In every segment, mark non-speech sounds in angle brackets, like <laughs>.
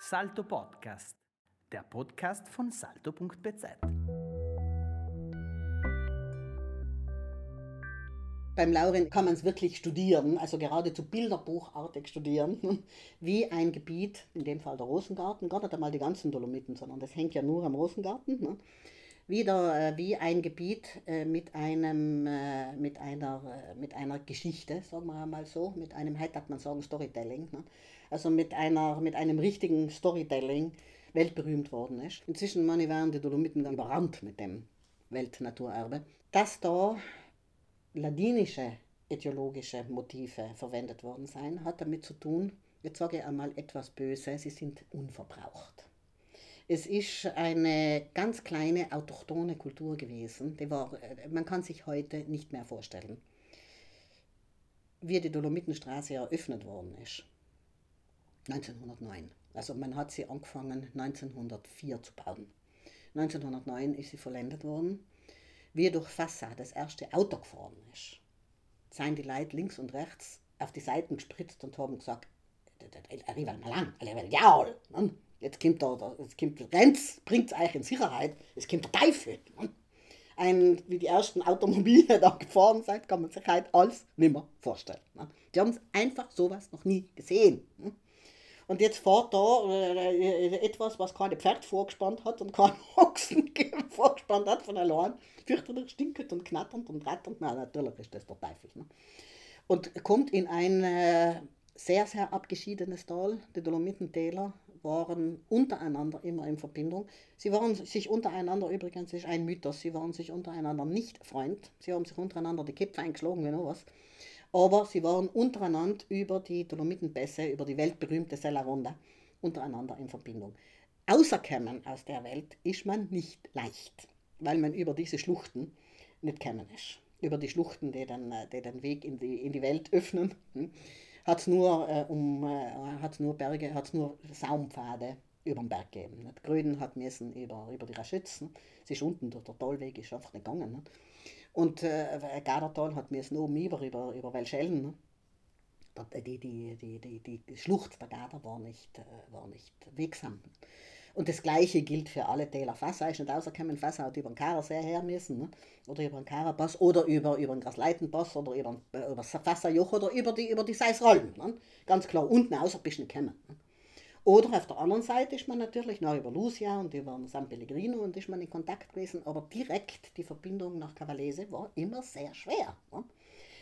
Salto Podcast, der Podcast von salto.bz. Beim Lauren kann man es wirklich studieren, also geradezu bilderbuchartig studieren, <laughs> wie ein Gebiet, in dem Fall der Rosengarten, gar nicht einmal die ganzen Dolomiten, sondern das hängt ja nur am Rosengarten, ne? Wieder äh, wie ein Gebiet äh, mit, einem, äh, mit, einer, mit einer Geschichte, sagen wir mal so, mit einem, heute hat man sagen, Storytelling, ne? also mit, einer, mit einem richtigen Storytelling weltberühmt worden ist. Inzwischen meine, werden die Dolomiten überrannt mit dem Weltnaturerbe. Dass da ladinische etiologische Motive verwendet worden sein, hat damit zu tun, jetzt sage ich einmal etwas böse, sie sind unverbraucht. Es ist eine ganz kleine autochtone Kultur gewesen, die war, man kann sich heute nicht mehr vorstellen. Wie die Dolomitenstraße eröffnet worden ist, 1909. Also man hat sie angefangen 1904 zu bauen. 1909 ist sie vollendet worden. Wie durch Fassa das erste Auto gefahren ist, seien die Leute links und rechts auf die Seiten gespritzt und haben gesagt, arriva mal lang, ja, jetzt kommt der, jetzt kommt Renz, bringt es euch in Sicherheit, es kommt der Teufel. Ein, wie die ersten Automobile <laughs> da gefahren sind, kann man sich halt alles nicht mehr vorstellen. Die haben einfach sowas noch nie gesehen. Und jetzt fährt da äh, etwas, was keine Pferd vorgespannt hat und kein <laughs> Ochsen <laughs> vorgespannt hat von allein, fürchterlich stinkt und knattert und rattert. Na, natürlich ist das der Teufel. Ne? Und kommt in ein äh, sehr, sehr abgeschiedenes Tal. Die Dolomitentäler waren untereinander immer in Verbindung. Sie waren sich untereinander, übrigens ist ein Mythos, sie waren sich untereinander nicht Freund. Sie haben sich untereinander die Köpfe eingeschlagen, genau was aber sie waren untereinander über die Dolomitenpässe, über die weltberühmte Sella Ronda, untereinander in Verbindung. Außerkommen aus der Welt ist man nicht leicht, weil man über diese Schluchten nicht kommen ist. Über die Schluchten, die den, die den Weg in die, in die Welt öffnen, hm, hat nur, äh, um, äh, hat's nur Berge, hat nur Saumpfade über den Berg gegeben. Die Gröden hat müssen über, über die Raschützen, es ist unten durch der Tollweg ist einfach nicht gegangen. Nicht? Und äh, Gardatal hat mir oben über, über, über Welschellen. Die, die, die, die, die Schlucht der Garda war nicht, äh, war nicht wegsam. Und das Gleiche gilt für alle Täler. Fassa ist nicht rausgekommen. Fassa hat über den Karasee her müssen, ne? oder über den Karapass, oder über, über den Grasleitenpass, oder über, äh, über das Fassajoch, oder über die, über die Seisrollen. Ne? Ganz klar, unten außer bist du nicht gekommen. Ne? Oder auf der anderen Seite ist man natürlich noch über Lucia und über San Pellegrino und ist man in Kontakt gewesen, aber direkt die Verbindung nach Cavallese war immer sehr schwer. Ne?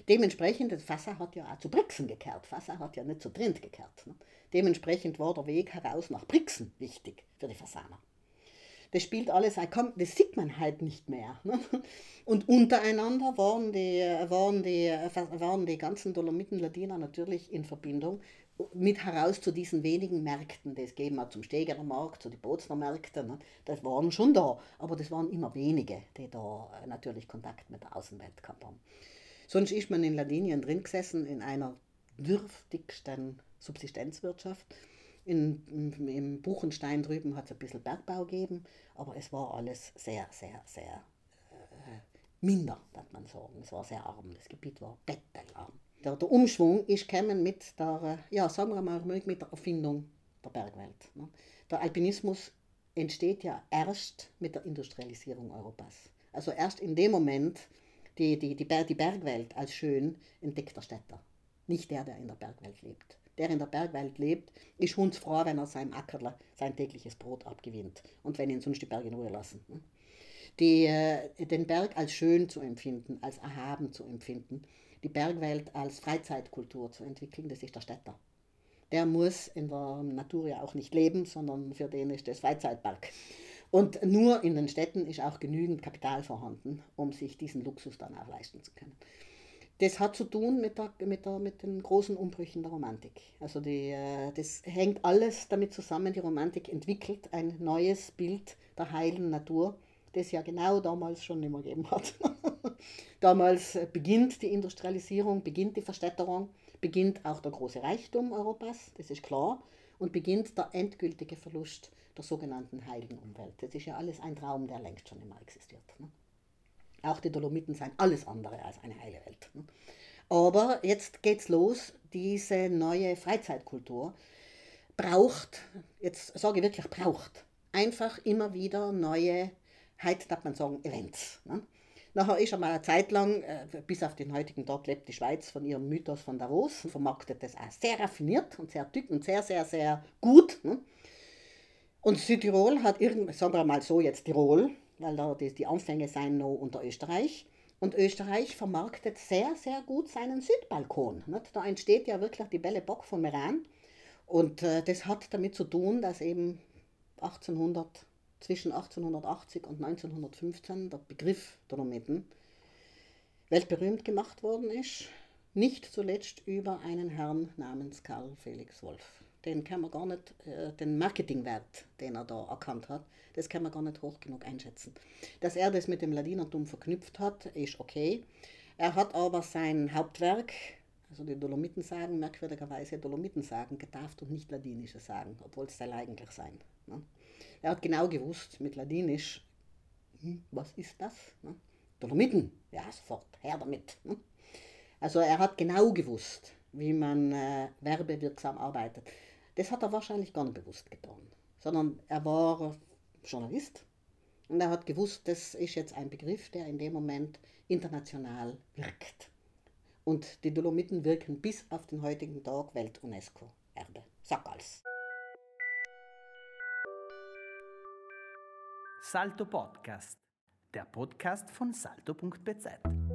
Dementsprechend, Fassa hat ja auch zu Brixen gekehrt. Fassa hat ja nicht zu Trent gekehrt. Ne? Dementsprechend war der Weg heraus nach Brixen wichtig für die Fassaner. Das spielt alles, das sieht man halt nicht mehr. Ne? Und untereinander waren die, waren, die, waren die ganzen Dolomiten-Ladiner natürlich in Verbindung, mit heraus zu diesen wenigen Märkten, das geben wir zum Stegener Markt, zu den Bozner Märkten, ne? das waren schon da, aber das waren immer wenige, die da äh, natürlich Kontakt mit der Außenwelt gehabt haben. Sonst ist man in Ladinien drin gesessen, in einer dürftigsten Subsistenzwirtschaft. In, im, Im Buchenstein drüben hat es ein bisschen Bergbau gegeben, aber es war alles sehr, sehr, sehr äh, minder, darf man sagen. Es war sehr arm, das Gebiet war bettelarm der, der Umschwung ist gekommen mit der, ja, sagen wir mal, mit der Erfindung der Bergwelt. Ne? Der Alpinismus entsteht ja erst mit der Industrialisierung Europas. Also erst in dem Moment, die, die, die, die Bergwelt als schön entdeckt der Städter, nicht der, der in der Bergwelt lebt. Der in der Bergwelt lebt, ist hundsfroh, wenn er seinem Ackerler sein tägliches Brot abgewinnt und wenn ihn sonst die Berge in Ruhe lassen. Ne? Die, äh, den Berg als schön zu empfinden, als erhaben zu empfinden, die Bergwelt als Freizeitkultur zu entwickeln, das ist der Städter. Der muss in der Natur ja auch nicht leben, sondern für den ist das Freizeitpark. Und nur in den Städten ist auch genügend Kapital vorhanden, um sich diesen Luxus dann auch leisten zu können. Das hat zu tun mit, der, mit, der, mit den großen Umbrüchen der Romantik. Also die, äh, das hängt alles damit zusammen. Die Romantik entwickelt ein neues Bild der heilen Natur, das ja genau damals schon immer gegeben hat. <laughs> damals beginnt die Industrialisierung, beginnt die Verstädterung, beginnt auch der große Reichtum Europas, das ist klar, und beginnt der endgültige Verlust der sogenannten heiligen Umwelt. Das ist ja alles ein Traum, der längst schon immer existiert. Ne? Auch die Dolomiten seien alles andere als eine heile Welt. Ne? Aber jetzt geht's los, diese neue Freizeitkultur braucht, jetzt sage ich wirklich braucht, einfach immer wieder neue, heute darf man sagen, Events. Ne? Nachher ist einmal eine Zeit lang, äh, bis auf den heutigen Tag lebt die Schweiz von ihrem Mythos von Davos, vermarktet das auch sehr raffiniert und sehr dick und sehr, sehr, sehr gut. Ne? Und Südtirol hat irgend, sagen wir mal so jetzt Tirol, weil da die, Anfänge sein noch unter Österreich. Und Österreich vermarktet sehr, sehr gut seinen Südbalkon. Da entsteht ja wirklich die Belle Bock von Meran. Und äh, das hat damit zu tun, dass eben 1800 zwischen 1880 und 1915 der Begriff Dolomiten weltberühmt gemacht worden ist. Nicht zuletzt über einen Herrn namens Karl Felix Wolf. Den kann man gar nicht, äh, den Marketingwert, den er da erkannt hat, das kann man gar nicht hoch genug einschätzen. Dass er das mit dem Ladinertum verknüpft hat, ist okay. Er hat aber sein Hauptwerk, also die Dolomitensagen, merkwürdigerweise Dolomitensagen, getauft und nicht ladinische Sagen, obwohl es soll eigentlich sein. Ne? Er hat genau gewusst mit Ladinisch, hm, was ist das? Ne? Dolomiten, ja, sofort, her damit. Ne? Also er hat genau gewusst, wie man äh, werbewirksam arbeitet. Das hat er wahrscheinlich gar nicht bewusst getan, sondern er war Journalist und er hat gewusst, das ist jetzt ein Begriff, der in dem Moment international wirkt. Und die Dolomiten wirken bis auf den heutigen Tag Welt-UNESCO-Erbe. Sag alles. Salto Podcast, der Podcast von salto.bz.